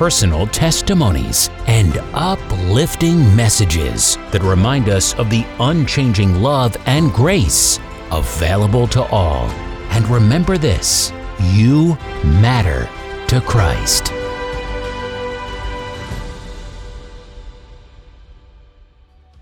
personal testimonies, and uplifting messages that remind us of the unchanging love and grace available to all. And remember this you matter to Christ.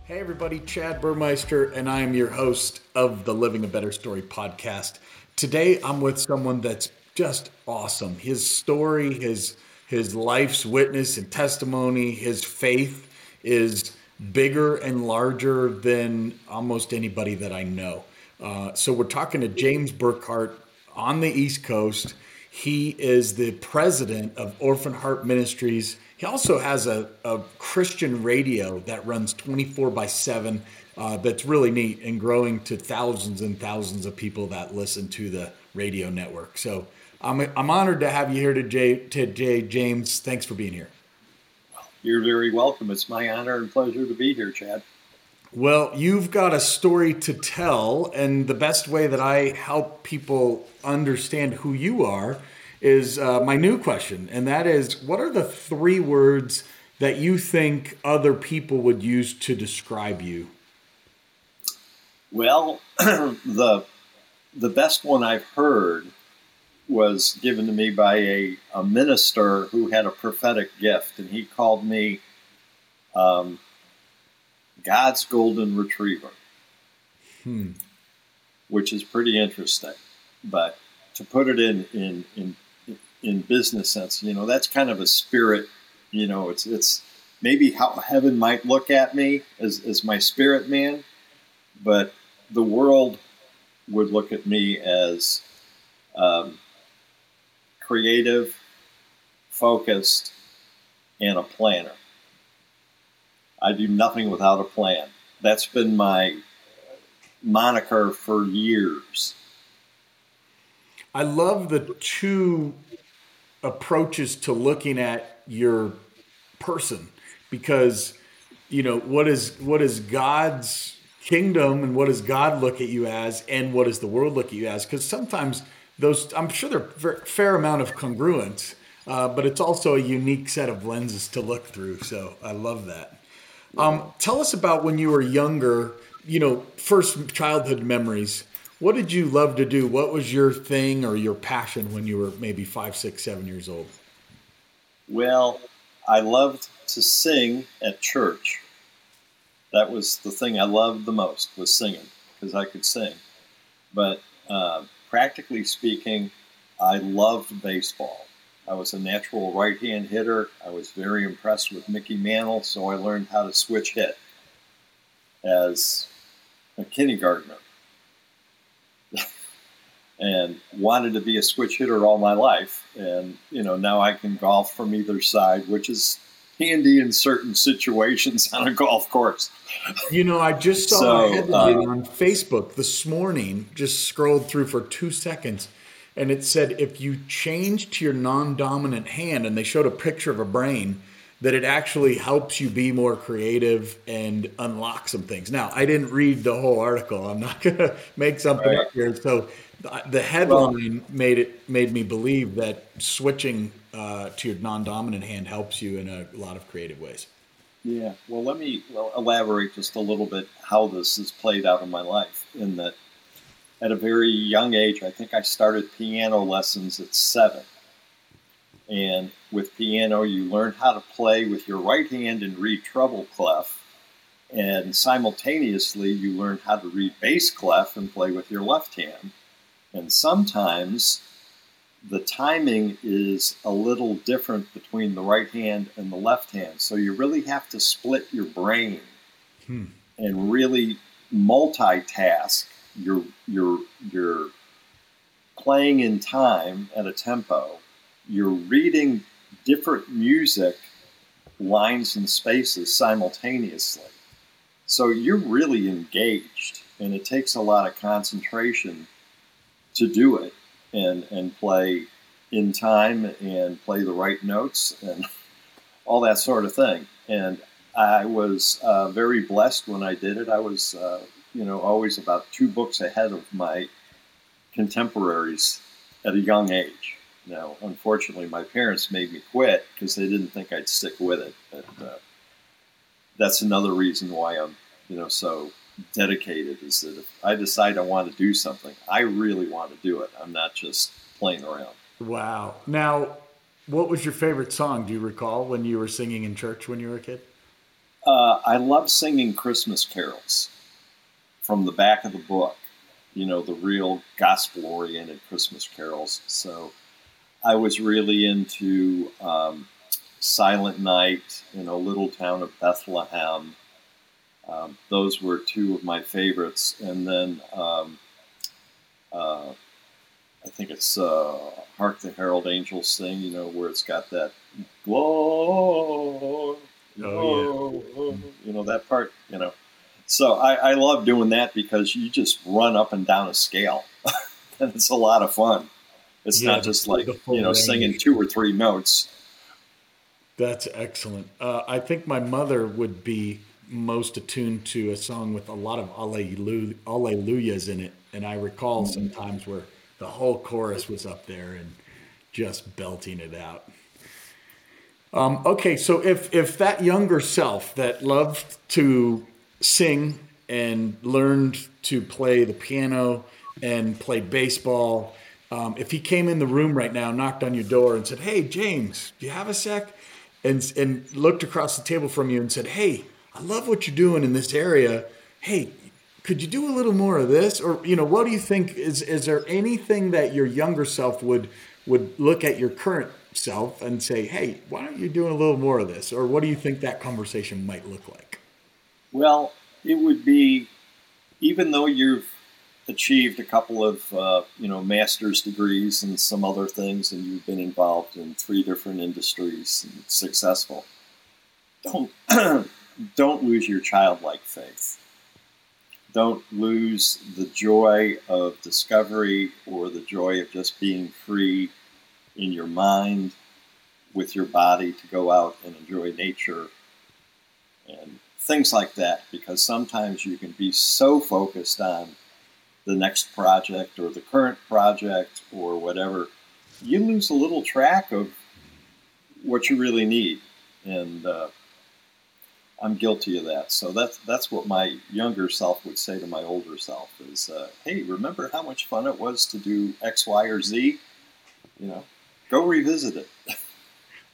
Hey, everybody, Chad Burmeister, and I am your host of the Living a Better Story podcast. Today, I'm with someone that's just awesome. His story, his his life's witness and testimony, his faith is bigger and larger than almost anybody that I know. Uh, so we're talking to James Burkhardt on the East Coast. He is the president of Orphan Heart Ministries. He also has a, a Christian radio that runs 24 by 7 uh, that's really neat and growing to thousands and thousands of people that listen to the radio network. So I'm, I'm honored to have you here today, today, James. Thanks for being here. You're very welcome. It's my honor and pleasure to be here, Chad. Well, you've got a story to tell, and the best way that I help people understand who you are is uh, my new question, and that is what are the three words that you think other people would use to describe you? Well, the the best one I've heard was given to me by a, a minister who had a prophetic gift, and he called me um, God's golden retriever, hmm. which is pretty interesting. But to put it in in in in business sense, you know, that's kind of a spirit. You know, it's it's maybe how heaven might look at me as as my spirit man, but the world would look at me as um, creative, focused, and a planner. I do nothing without a plan. That's been my moniker for years. I love the two approaches to looking at your person because you know what is what is God's kingdom and what does God look at you as and what does the world look at you as because sometimes those I'm sure they're a fair amount of congruence, uh, but it's also a unique set of lenses to look through. So I love that. Um, tell us about when you were younger. You know, first childhood memories. What did you love to do? What was your thing or your passion when you were maybe five, six, seven years old? Well, I loved to sing at church. That was the thing I loved the most was singing because I could sing. But uh, practically speaking, I loved baseball. I was a natural right hand hitter. I was very impressed with Mickey Mantle, so I learned how to switch hit as a kindergartner. and wanted to be a switch hitter all my life. And, you know, now I can golf from either side, which is handy in certain situations on a golf course. You know, I just saw so, a headline uh, on Facebook this morning, just scrolled through for two seconds, and it said if you change to your non dominant hand, and they showed a picture of a brain, that it actually helps you be more creative and unlock some things. Now, I didn't read the whole article. I'm not going to make something right. up here. So the headline well, made it made me believe that switching uh, to your non-dominant hand helps you in a lot of creative ways. Yeah. Well, let me elaborate just a little bit how this has played out in my life. In that, at a very young age, I think I started piano lessons at seven. And with piano, you learn how to play with your right hand and read treble clef, and simultaneously you learn how to read bass clef and play with your left hand. And sometimes the timing is a little different between the right hand and the left hand. So you really have to split your brain hmm. and really multitask your your your playing in time at a tempo. You're reading different music lines and spaces simultaneously. So you're really engaged, and it takes a lot of concentration to do it and, and play in time and play the right notes and all that sort of thing. And I was uh, very blessed when I did it. I was, uh, you know, always about two books ahead of my contemporaries at a young age. Now, unfortunately, my parents made me quit because they didn't think I'd stick with it. But uh, that's another reason why I'm, you know, so dedicated. Is that if I decide I want to do something, I really want to do it. I'm not just playing around. Wow. Now, what was your favorite song? Do you recall when you were singing in church when you were a kid? Uh, I love singing Christmas carols from the back of the book. You know, the real gospel-oriented Christmas carols. So I was really into um, Silent Night, you know, Little Town of Bethlehem. Um, those were two of my favorites. And then um, uh, I think it's uh, Hark the Herald Angels Sing, you know, where it's got that glow. Oh, yeah. You know, that part, you know. So I, I love doing that because you just run up and down a scale. and it's a lot of fun. It's yeah, not just like you know range. singing two or three notes. That's excellent. Uh, I think my mother would be most attuned to a song with a lot of alleluias in it, and I recall mm-hmm. sometimes where the whole chorus was up there and just belting it out. Um, okay, so if if that younger self that loved to sing and learned to play the piano and play baseball um, if he came in the room right now, knocked on your door, and said, "Hey, James, do you have a sec?" and and looked across the table from you and said, "Hey, I love what you're doing in this area. Hey, could you do a little more of this?" Or you know, what do you think? Is is there anything that your younger self would would look at your current self and say, "Hey, why aren't you doing a little more of this?" Or what do you think that conversation might look like? Well, it would be, even though you've achieved a couple of uh, you know master's degrees and some other things, and you've been involved in three different industries and successful. Don't don't lose your childlike faith. Don't lose the joy of discovery or the joy of just being free in your mind with your body to go out and enjoy nature and things like that because sometimes you can be so focused on the next project or the current project or whatever, you lose a little track of what you really need. And uh, I'm guilty of that. So that's that's what my younger self would say to my older self is, uh, "Hey, remember how much fun it was to do X, Y, or Z? You know, go revisit it."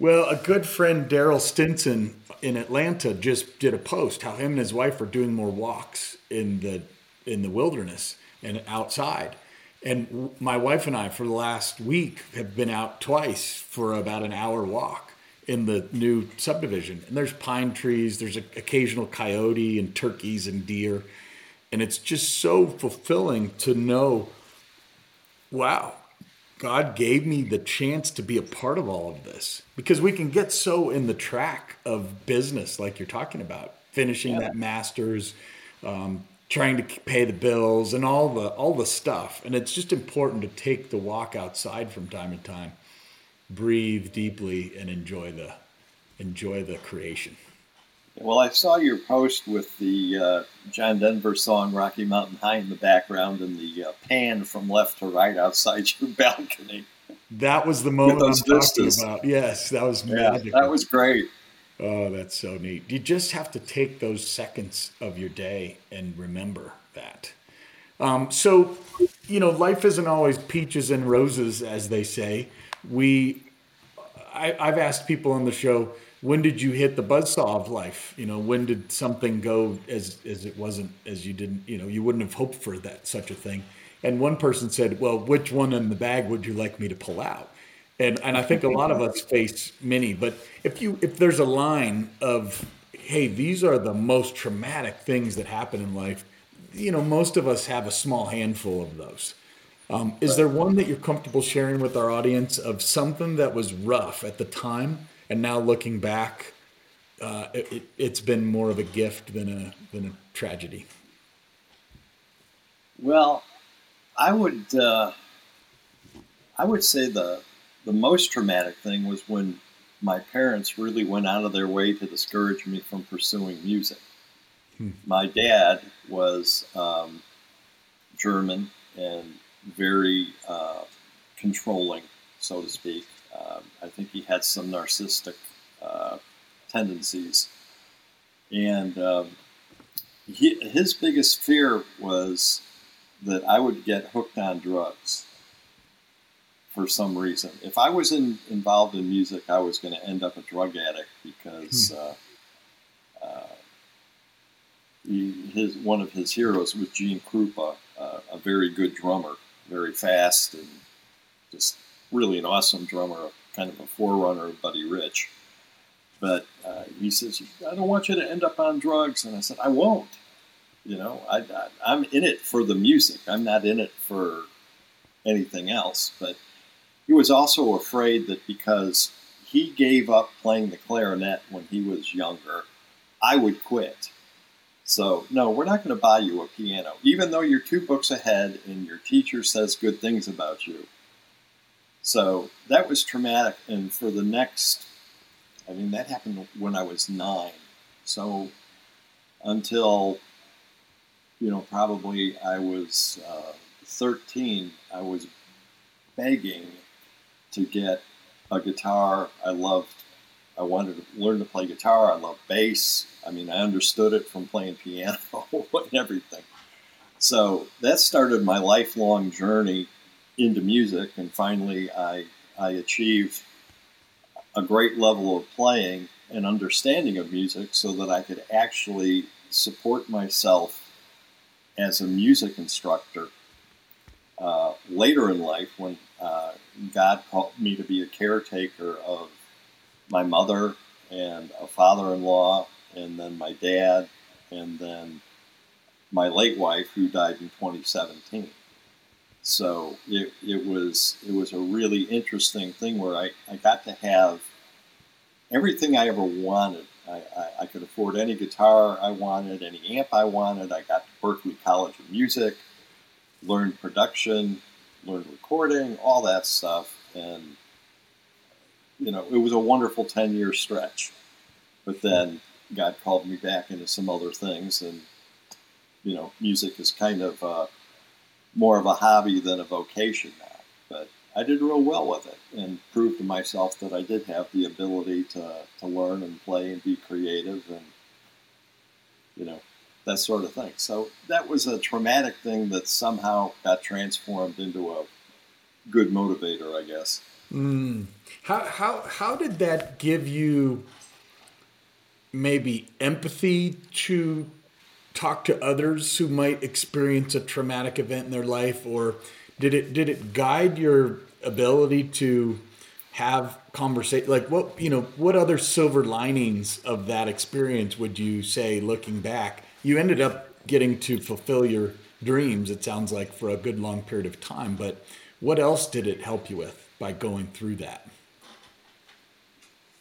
Well, a good friend, Daryl Stinson in Atlanta, just did a post how him and his wife are doing more walks in the in the wilderness, and outside. And my wife and I, for the last week, have been out twice for about an hour walk in the new subdivision. And there's pine trees, there's an occasional coyote and turkeys and deer. And it's just so fulfilling to know wow, God gave me the chance to be a part of all of this because we can get so in the track of business, like you're talking about, finishing yeah. that master's, um, trying to pay the bills and all the all the stuff and it's just important to take the walk outside from time to time breathe deeply and enjoy the enjoy the creation well i saw your post with the uh, john denver song rocky mountain high in the background and the uh, pan from left to right outside your balcony that was the moment i'm vistas. talking about yes that was magical. yeah, that was great Oh, that's so neat. You just have to take those seconds of your day and remember that. Um, so, you know, life isn't always peaches and roses, as they say. We, I, I've asked people on the show, when did you hit the buzzsaw of life? You know, when did something go as as it wasn't as you didn't, you know, you wouldn't have hoped for that such a thing. And one person said, "Well, which one in the bag would you like me to pull out?" And and I think a lot of us face many, but if you if there's a line of, "Hey, these are the most traumatic things that happen in life," you know, most of us have a small handful of those. Um, is there one that you're comfortable sharing with our audience of something that was rough at the time? and now looking back, uh, it, has been more of a gift than a than a tragedy. Well, I would uh, I would say the the most traumatic thing was when my parents really went out of their way to discourage me from pursuing music. Hmm. My dad was um, German and very uh, controlling, so to speak. Um, I think he had some narcissistic uh, tendencies. And um, he, his biggest fear was that I would get hooked on drugs for some reason. If I was in, involved in music, I was going to end up a drug addict because hmm. uh, uh, he, his one of his heroes was Gene Krupa, uh, a very good drummer, very fast and just really an awesome drummer, kind of a forerunner of Buddy Rich. But uh, he says, I don't want you to end up on drugs. And I said, I won't. You know, I, I, I'm in it for the music. I'm not in it for anything else. But he was also afraid that because he gave up playing the clarinet when he was younger, I would quit. So, no, we're not going to buy you a piano. Even though you're two books ahead and your teacher says good things about you, so that was traumatic. And for the next, I mean, that happened when I was nine. So until, you know, probably I was uh, 13, I was begging to get a guitar. I loved, I wanted to learn to play guitar. I loved bass. I mean, I understood it from playing piano and everything. So that started my lifelong journey into music, and finally I, I achieved a great level of playing and understanding of music so that I could actually support myself as a music instructor uh, later in life when uh, God called me to be a caretaker of my mother and a father in law, and then my dad, and then my late wife, who died in 2017. So it, it was it was a really interesting thing where I, I got to have everything I ever wanted. I, I, I could afford any guitar I wanted, any amp I wanted. I got to Berklee College of Music, learned production, learned recording, all that stuff, and you know it was a wonderful ten year stretch. But then God called me back into some other things, and you know music is kind of uh, more of a hobby than a vocation now. But I did real well with it and proved to myself that I did have the ability to, to learn and play and be creative and, you know, that sort of thing. So that was a traumatic thing that somehow got transformed into a good motivator, I guess. Mm. How, how, how did that give you maybe empathy to talk to others who might experience a traumatic event in their life or did it did it guide your ability to have conversation like what you know what other silver linings of that experience would you say looking back you ended up getting to fulfill your dreams it sounds like for a good long period of time but what else did it help you with by going through that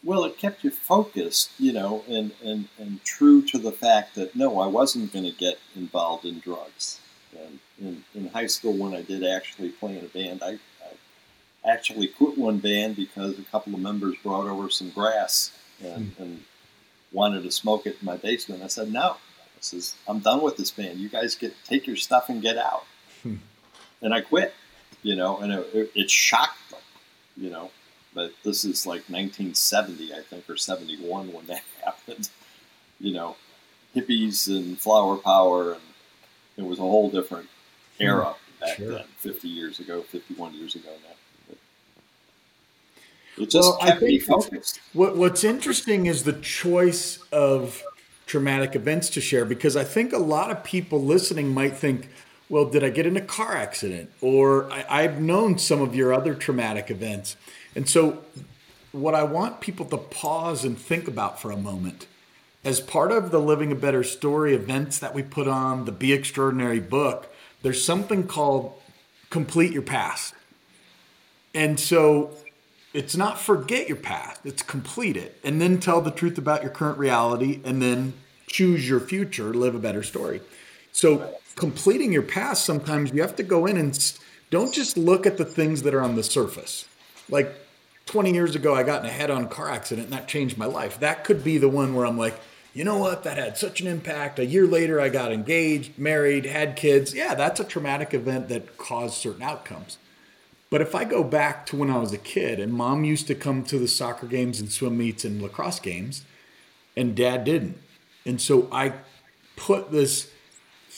well, it kept you focused, you know, and, and, and true to the fact that no, I wasn't going to get involved in drugs. And in, in high school, when I did actually play in a band, I, I actually quit one band because a couple of members brought over some grass and, mm. and wanted to smoke it in my basement. I said, no, this is, I'm done with this band. You guys get take your stuff and get out. Hmm. And I quit, you know, and it, it, shocked them, you know but this is like 1970, I think, or 71 when that happened. You know, hippies and flower power, and it was a whole different hmm. era back sure. then, 50 years ago, 51 years ago now. It just well, kept me focused. What, what's interesting is the choice of traumatic events to share because I think a lot of people listening might think, well, did I get in a car accident? Or I, have known some of your other traumatic events. And so, what I want people to pause and think about for a moment as part of the Living a Better Story events that we put on, the Be Extraordinary book, there's something called Complete Your Past. And so it's not forget your past, it's complete it. And then tell the truth about your current reality and then choose your future, live a better story. So completing your past, sometimes you have to go in and don't just look at the things that are on the surface. Like 20 years ago, I got in a head on car accident and that changed my life. That could be the one where I'm like, you know what, that had such an impact. A year later, I got engaged, married, had kids. Yeah, that's a traumatic event that caused certain outcomes. But if I go back to when I was a kid and mom used to come to the soccer games and swim meets and lacrosse games, and dad didn't. And so I put this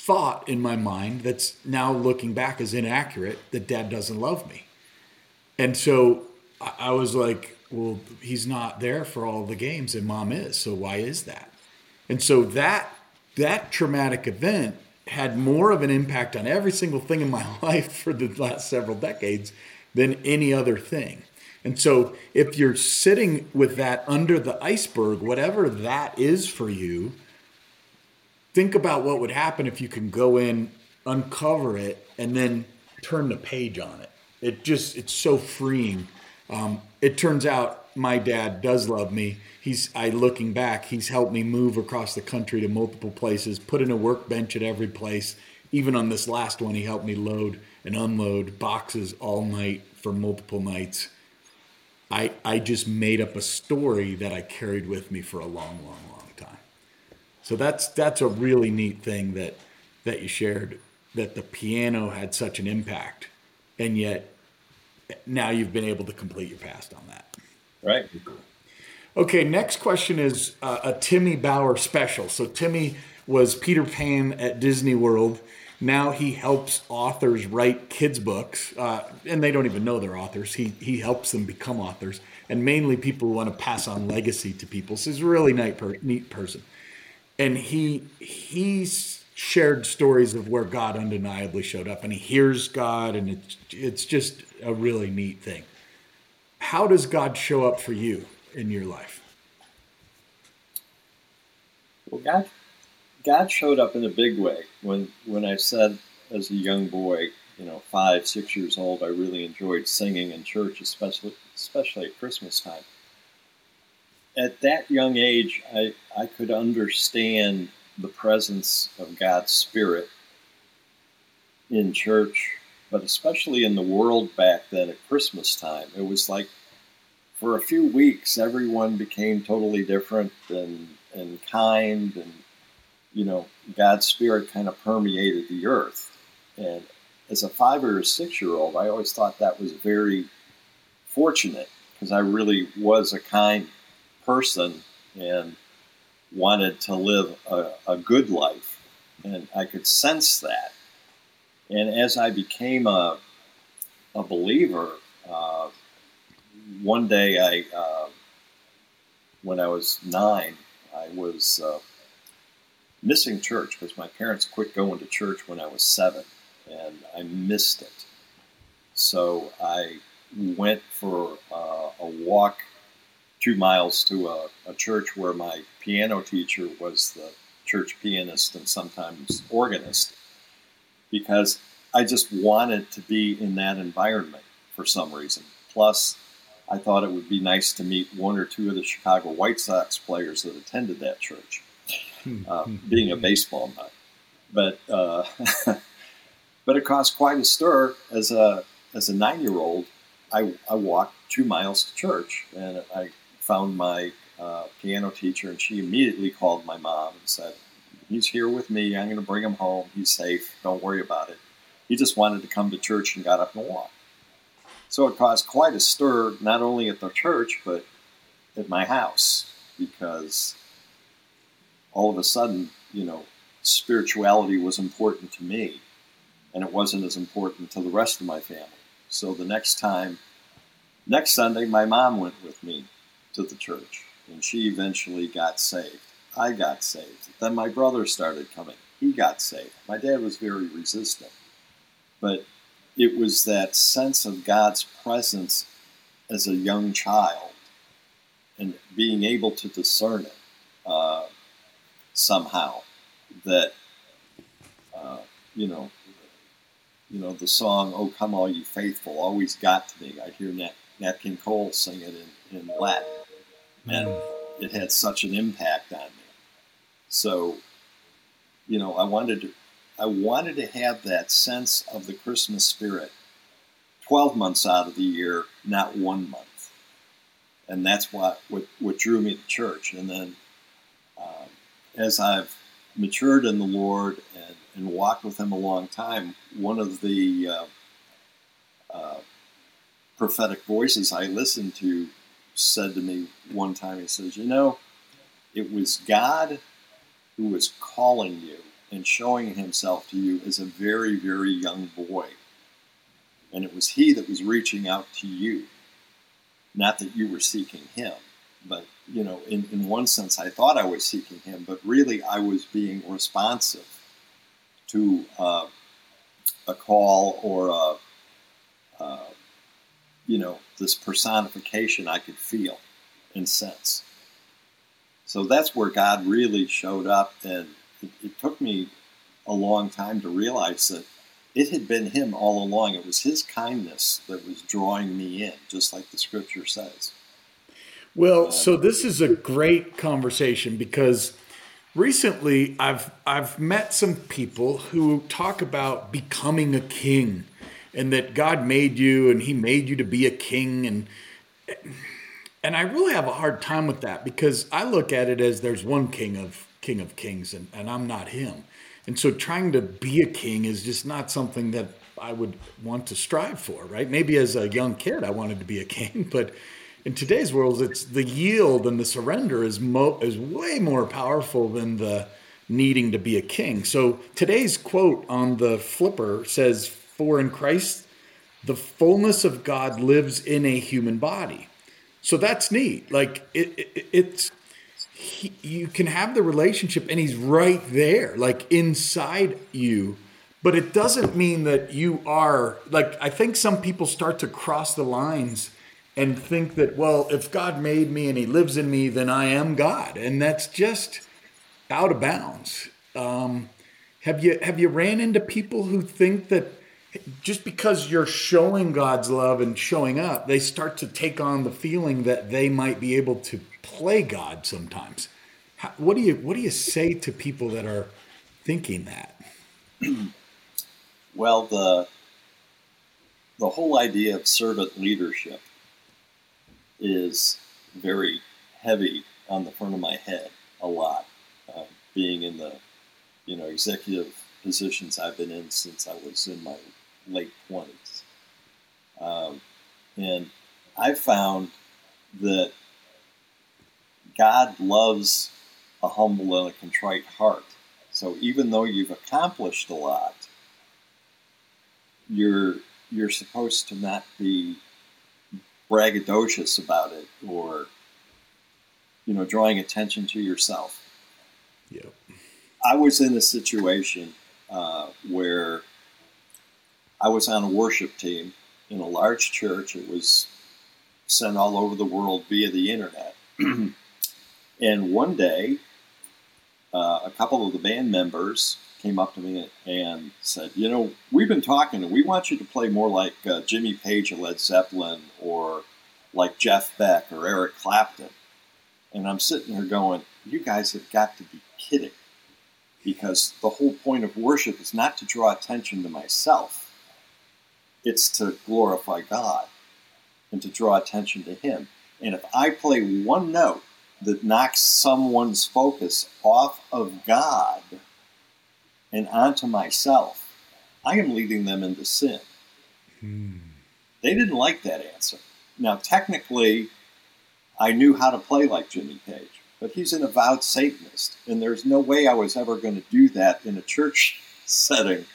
thought in my mind that's now looking back as inaccurate that dad doesn't love me. And so I was like, well, he's not there for all the games and mom is. So why is that? And so that that traumatic event had more of an impact on every single thing in my life for the last several decades than any other thing. And so, if you're sitting with that under the iceberg, whatever that is for you, think about what would happen if you can go in, uncover it, and then turn the page on it. It just, it's so freeing. Um, it turns out my dad does love me. He's, I looking back, he's helped me move across the country to multiple places, put in a workbench at every place. Even on this last one, he helped me load and unload boxes all night for multiple nights. I, I just made up a story that I carried with me for a long, long, long. So that's that's a really neat thing that that you shared that the piano had such an impact, and yet now you've been able to complete your past on that. Right. Okay, next question is uh, a Timmy Bauer special. So Timmy was Peter Pan at Disney World. Now he helps authors write kids books, uh, and they don't even know they're authors. He he helps them become authors, and mainly people who want to pass on legacy to people. So he's a really neat, per- neat person, and he he's shared stories of where God undeniably showed up, and he hears God, and it's it's just a really neat thing. How does God show up for you in your life? Well, God, God showed up in a big way when when I said as a young boy, you know, five, six years old, I really enjoyed singing in church, especially especially at Christmas time. At that young age, I, I could understand the presence of God's Spirit in church but especially in the world back then at Christmas time. It was like for a few weeks, everyone became totally different and, and kind, and you know, God's Spirit kind of permeated the earth. And as a five or six year old, I always thought that was very fortunate because I really was a kind person and wanted to live a, a good life. And I could sense that. And as I became a, a believer, uh, one day I, uh, when I was nine, I was uh, missing church because my parents quit going to church when I was seven, and I missed it. So I went for uh, a walk two miles to a, a, church where my piano teacher was the church pianist and sometimes organist because I just wanted to be in that environment for some reason. Plus, I thought it would be nice to meet one or two of the Chicago White Sox players that attended that church, hmm. uh, being a baseball nut. But uh, but it caused quite a stir as a as a nine year old. I, I walked two miles to church and I found my uh, piano teacher, and she immediately called my mom and said, He's here with me. I'm going to bring him home. He's safe. Don't worry about it. He just wanted to come to church and got up and walked. So it caused quite a stir, not only at the church, but at my house, because all of a sudden, you know, spirituality was important to me, and it wasn't as important to the rest of my family. So the next time next Sunday, my mom went with me to the church, and she eventually got saved. I got saved. Then my brother started coming. He got saved. My dad was very resistant. But it was that sense of God's presence as a young child and being able to discern it uh, somehow that uh, you know you know the song "Oh Come All You Faithful" always got to me. I'd hear Nat, Nat King Cole sing it in, in Latin, and mm. it had such an impact on me. So, you know, I wanted to I wanted to have that sense of the Christmas spirit 12 months out of the year, not one month. And that's what, what, what drew me to church. And then um, as I've matured in the Lord and, and walked with Him a long time, one of the uh, uh, prophetic voices I listened to said to me one time, he says, You know, it was God who was calling you and showing himself to you as a very, very young boy. And it was he that was reaching out to you. Not that you were seeking him, but, you know, in, in one sense, I thought I was seeking him, but really I was being responsive to uh, a call or a, uh, you know, this personification I could feel and sense. So that's where God really showed up and it, it took me a long time to realize that it had been him all along. It was his kindness that was drawing me in, just like the scripture says. Well, uh, so this is a great conversation because recently I've I've met some people who talk about becoming a king and that God made you and he made you to be a king and and I really have a hard time with that because I look at it as there's one king of King of Kings, and, and I'm not him. And so trying to be a king is just not something that I would want to strive for, right? Maybe as a young kid, I wanted to be a king, but in today's world, it's the yield and the surrender is mo- is way more powerful than the needing to be a king. So today's quote on the flipper says, "For in Christ, the fullness of God lives in a human body." So that's neat. Like it, it, it's he, you can have the relationship and he's right there, like inside you. But it doesn't mean that you are like, I think some people start to cross the lines and think that, well, if God made me and he lives in me, then I am God. And that's just out of bounds. Um, have you have you ran into people who think that just because you're showing God's love and showing up, they start to take on the feeling that they might be able to play God sometimes. How, what do you what do you say to people that are thinking that? well, the the whole idea of servant leadership is very heavy on the front of my head a lot. Uh, being in the you know executive positions I've been in since I was in my late twenties, um, and I found that God loves a humble and a contrite heart. So even though you've accomplished a lot, you're you're supposed to not be braggadocious about it or you know drawing attention to yourself. Yep. I was in a situation uh, where I was on a worship team in a large church. It was sent all over the world via the internet. And one day, uh, a couple of the band members came up to me and said, You know, we've been talking and we want you to play more like uh, Jimmy Page of Led Zeppelin or like Jeff Beck or Eric Clapton. And I'm sitting here going, You guys have got to be kidding. Because the whole point of worship is not to draw attention to myself, it's to glorify God and to draw attention to Him. And if I play one note that knocks someone's focus off of God and onto myself, I am leading them into sin. Hmm. They didn't like that answer. Now, technically, I knew how to play like Jimmy Page, but he's an avowed Satanist, and there's no way I was ever going to do that in a church setting.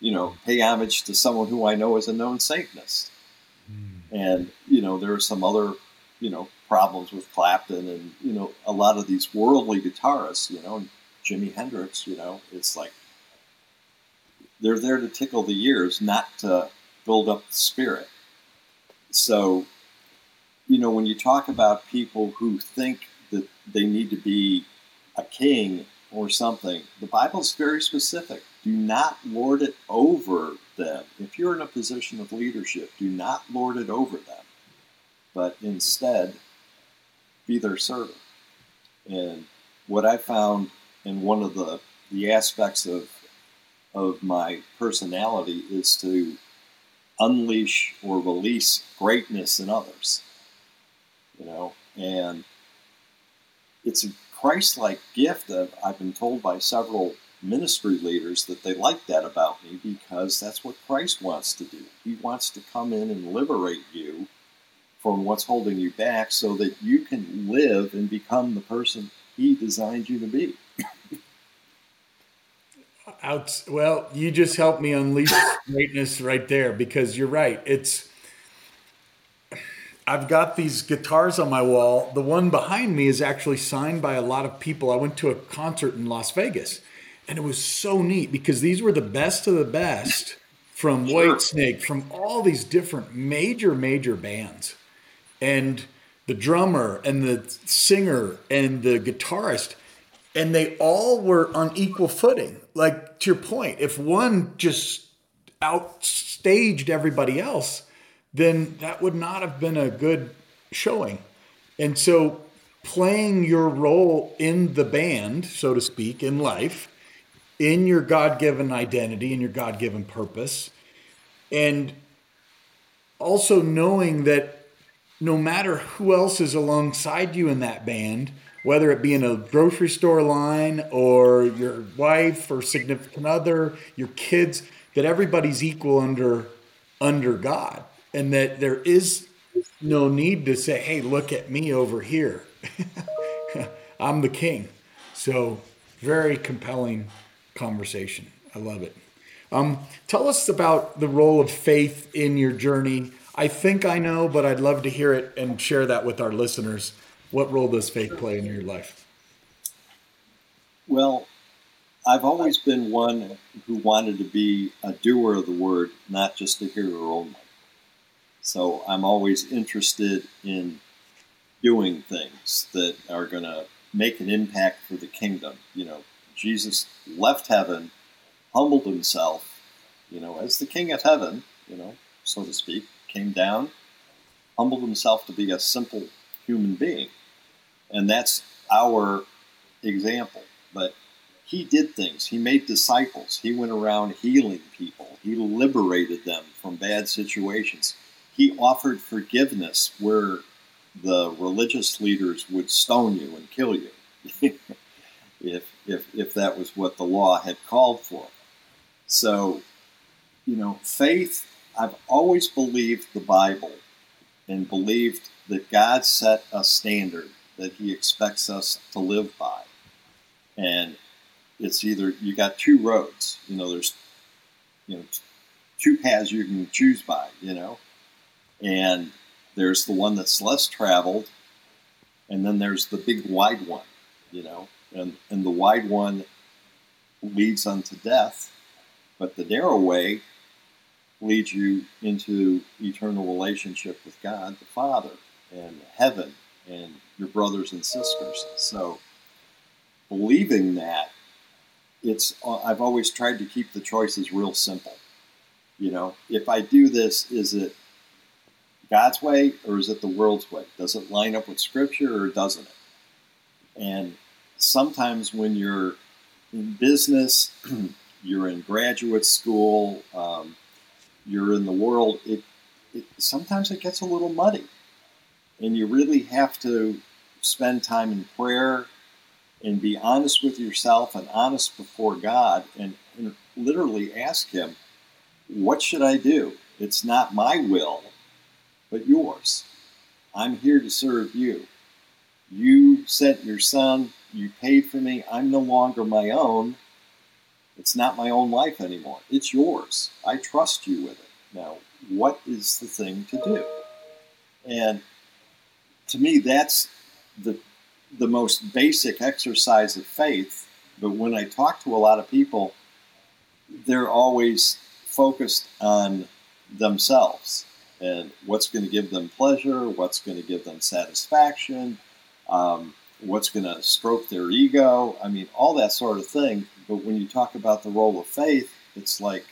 You know, pay homage to someone who I know is a known Satanist. Hmm. And, you know, there are some other, you know, problems with Clapton and, you know, a lot of these worldly guitarists, you know, Jimi Hendrix, you know, it's like they're there to tickle the ears, not to build up the spirit. So, you know, when you talk about people who think that they need to be a king or something, the Bible's very specific. Do not lord it over them. If you're in a position of leadership, do not lord it over them, but instead be their servant. And what I found in one of the, the aspects of, of my personality is to unleash or release greatness in others. You know, and it's a Christ-like gift that I've been told by several ministry leaders that they like that about me because that's what Christ wants to do. He wants to come in and liberate you from what's holding you back so that you can live and become the person he designed you to be. Out, well, you just helped me unleash greatness right there because you're right. It's I've got these guitars on my wall. The one behind me is actually signed by a lot of people. I went to a concert in Las Vegas and it was so neat because these were the best of the best from sure. Whitesnake, from all these different major, major bands. And the drummer and the singer and the guitarist, and they all were on equal footing. Like to your point, if one just outstaged everybody else, then that would not have been a good showing. And so playing your role in the band, so to speak, in life, in your God given identity and your God given purpose, and also knowing that no matter who else is alongside you in that band, whether it be in a grocery store line or your wife or significant other, your kids, that everybody's equal under under God and that there is no need to say, hey, look at me over here. I'm the king. So, very compelling conversation. I love it. Um, tell us about the role of faith in your journey. I think I know, but I'd love to hear it and share that with our listeners. What role does faith play in your life? Well, I've always been one who wanted to be a doer of the word, not just a hearer only. So I'm always interested in doing things that are going to make an impact for the kingdom. You know, Jesus left heaven, humbled himself, you know, as the king of heaven, you know, so to speak, came down, humbled himself to be a simple human being. And that's our example. But he did things. He made disciples. He went around healing people. He liberated them from bad situations he offered forgiveness where the religious leaders would stone you and kill you if, if, if that was what the law had called for. So, you know, faith, I've always believed the Bible and believed that God set a standard that he expects us to live by. And it's either you got two roads, you know, there's you know two paths you can choose by, you know. And there's the one that's less traveled, and then there's the big wide one, you know, and, and the wide one leads unto death, but the narrow way leads you into eternal relationship with God the Father and heaven and your brothers and sisters. So believing that, it's I've always tried to keep the choices real simple. You know, if I do this, is it God's way or is it the world's way? Does it line up with Scripture or doesn't it? And sometimes when you're in business, you're in graduate school, um, you're in the world, it, it sometimes it gets a little muddy. And you really have to spend time in prayer and be honest with yourself and honest before God and, and literally ask Him, What should I do? It's not my will, but yours. I'm here to serve you. You sent your son, you paid for me. I'm no longer my own. It's not my own life anymore. It's yours. I trust you with it. Now, what is the thing to do? And to me, that's the the most basic exercise of faith. But when I talk to a lot of people, they're always focused on themselves and what's going to give them pleasure, what's going to give them satisfaction, um, what's going to stroke their ego. I mean, all that sort of thing. But when you talk about the role of faith, it's like,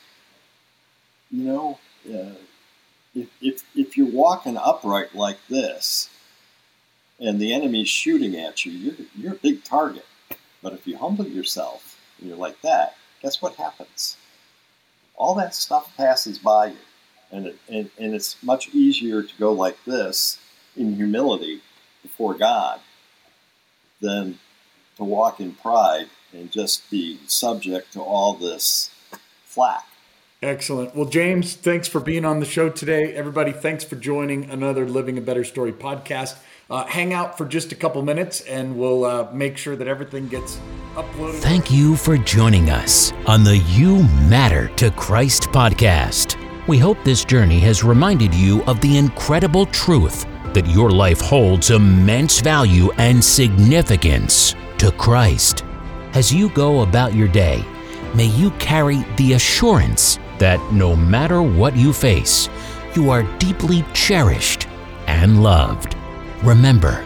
you know, uh, if, if, if you're walking upright like this and the enemy's shooting at you, you're, you're a big target. But if you humble yourself and you're like that, guess what happens? All that stuff passes by you. And, it, and, and it's much easier to go like this in humility before God than to walk in pride and just be subject to all this flack. Excellent. Well, James, thanks for being on the show today. Everybody, thanks for joining another Living a Better Story podcast. Uh, hang out for just a couple minutes and we'll uh, make sure that everything gets uploaded. Thank you for joining us on the You Matter to Christ podcast. We hope this journey has reminded you of the incredible truth that your life holds immense value and significance to Christ. As you go about your day, may you carry the assurance that no matter what you face, you are deeply cherished and loved. Remember,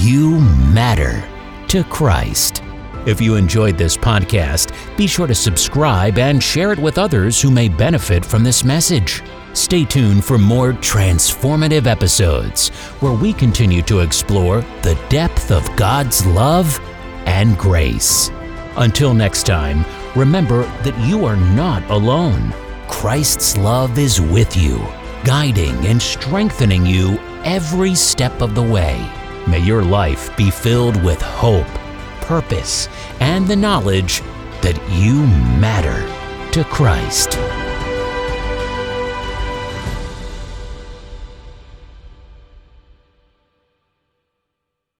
you matter to Christ. If you enjoyed this podcast, be sure to subscribe and share it with others who may benefit from this message. Stay tuned for more transformative episodes where we continue to explore the depth of God's love and grace. Until next time, remember that you are not alone. Christ's love is with you, guiding and strengthening you every step of the way. May your life be filled with hope, purpose, and the knowledge that you matter to Christ.